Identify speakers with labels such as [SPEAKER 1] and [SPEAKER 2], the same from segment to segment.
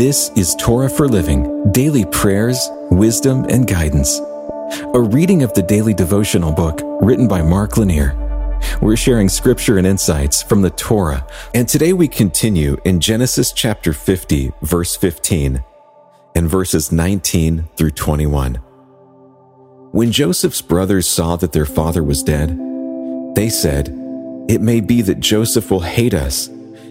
[SPEAKER 1] This is Torah for Living Daily Prayers, Wisdom, and Guidance. A reading of the daily devotional book written by Mark Lanier. We're sharing scripture and insights from the Torah, and today we continue in Genesis chapter 50, verse 15, and verses 19 through 21. When Joseph's brothers saw that their father was dead, they said, It may be that Joseph will hate us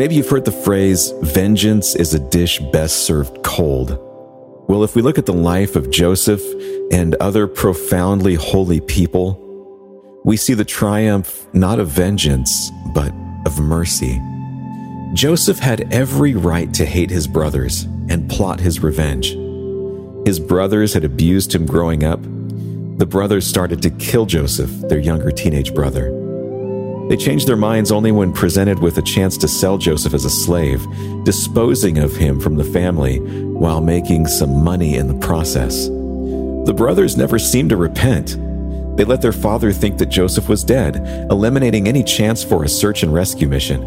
[SPEAKER 1] Maybe you've heard the phrase, vengeance is a dish best served cold. Well, if we look at the life of Joseph and other profoundly holy people, we see the triumph not of vengeance, but of mercy. Joseph had every right to hate his brothers and plot his revenge. His brothers had abused him growing up. The brothers started to kill Joseph, their younger teenage brother. They changed their minds only when presented with a chance to sell Joseph as a slave, disposing of him from the family while making some money in the process. The brothers never seemed to repent. They let their father think that Joseph was dead, eliminating any chance for a search and rescue mission.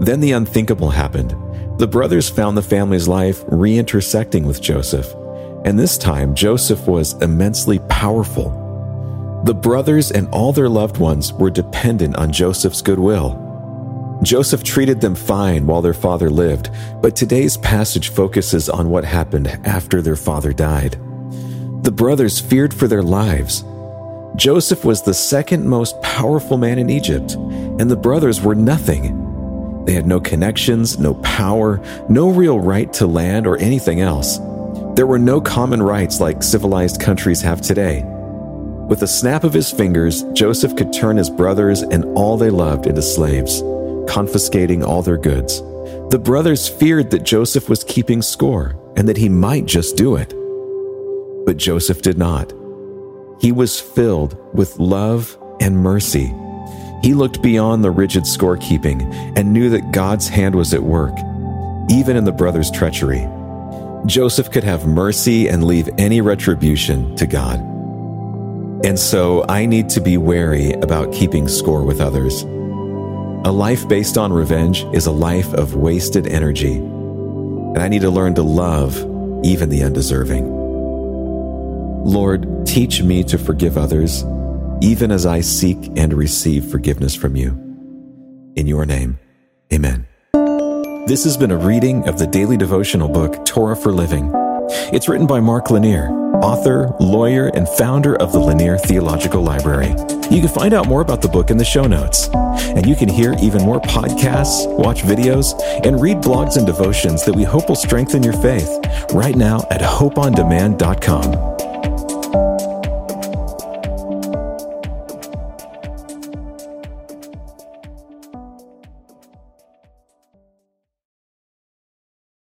[SPEAKER 1] Then the unthinkable happened. The brothers found the family's life reintersecting with Joseph, and this time Joseph was immensely powerful the brothers and all their loved ones were dependent on Joseph's goodwill. Joseph treated them fine while their father lived, but today's passage focuses on what happened after their father died. The brothers feared for their lives. Joseph was the second most powerful man in Egypt, and the brothers were nothing. They had no connections, no power, no real right to land or anything else. There were no common rights like civilized countries have today. With a snap of his fingers, Joseph could turn his brothers and all they loved into slaves, confiscating all their goods. The brothers feared that Joseph was keeping score and that he might just do it. But Joseph did not. He was filled with love and mercy. He looked beyond the rigid scorekeeping and knew that God's hand was at work, even in the brothers' treachery. Joseph could have mercy and leave any retribution to God. And so I need to be wary about keeping score with others. A life based on revenge is a life of wasted energy. And I need to learn to love even the undeserving. Lord, teach me to forgive others, even as I seek and receive forgiveness from you. In your name, amen. This has been a reading of the daily devotional book, Torah for Living. It's written by Mark Lanier author, lawyer, and founder of the Lanier Theological Library. You can find out more about the book in the show notes. And you can hear even more podcasts, watch videos, and read blogs and devotions that we hope will strengthen your faith right now at hopeondemand.com.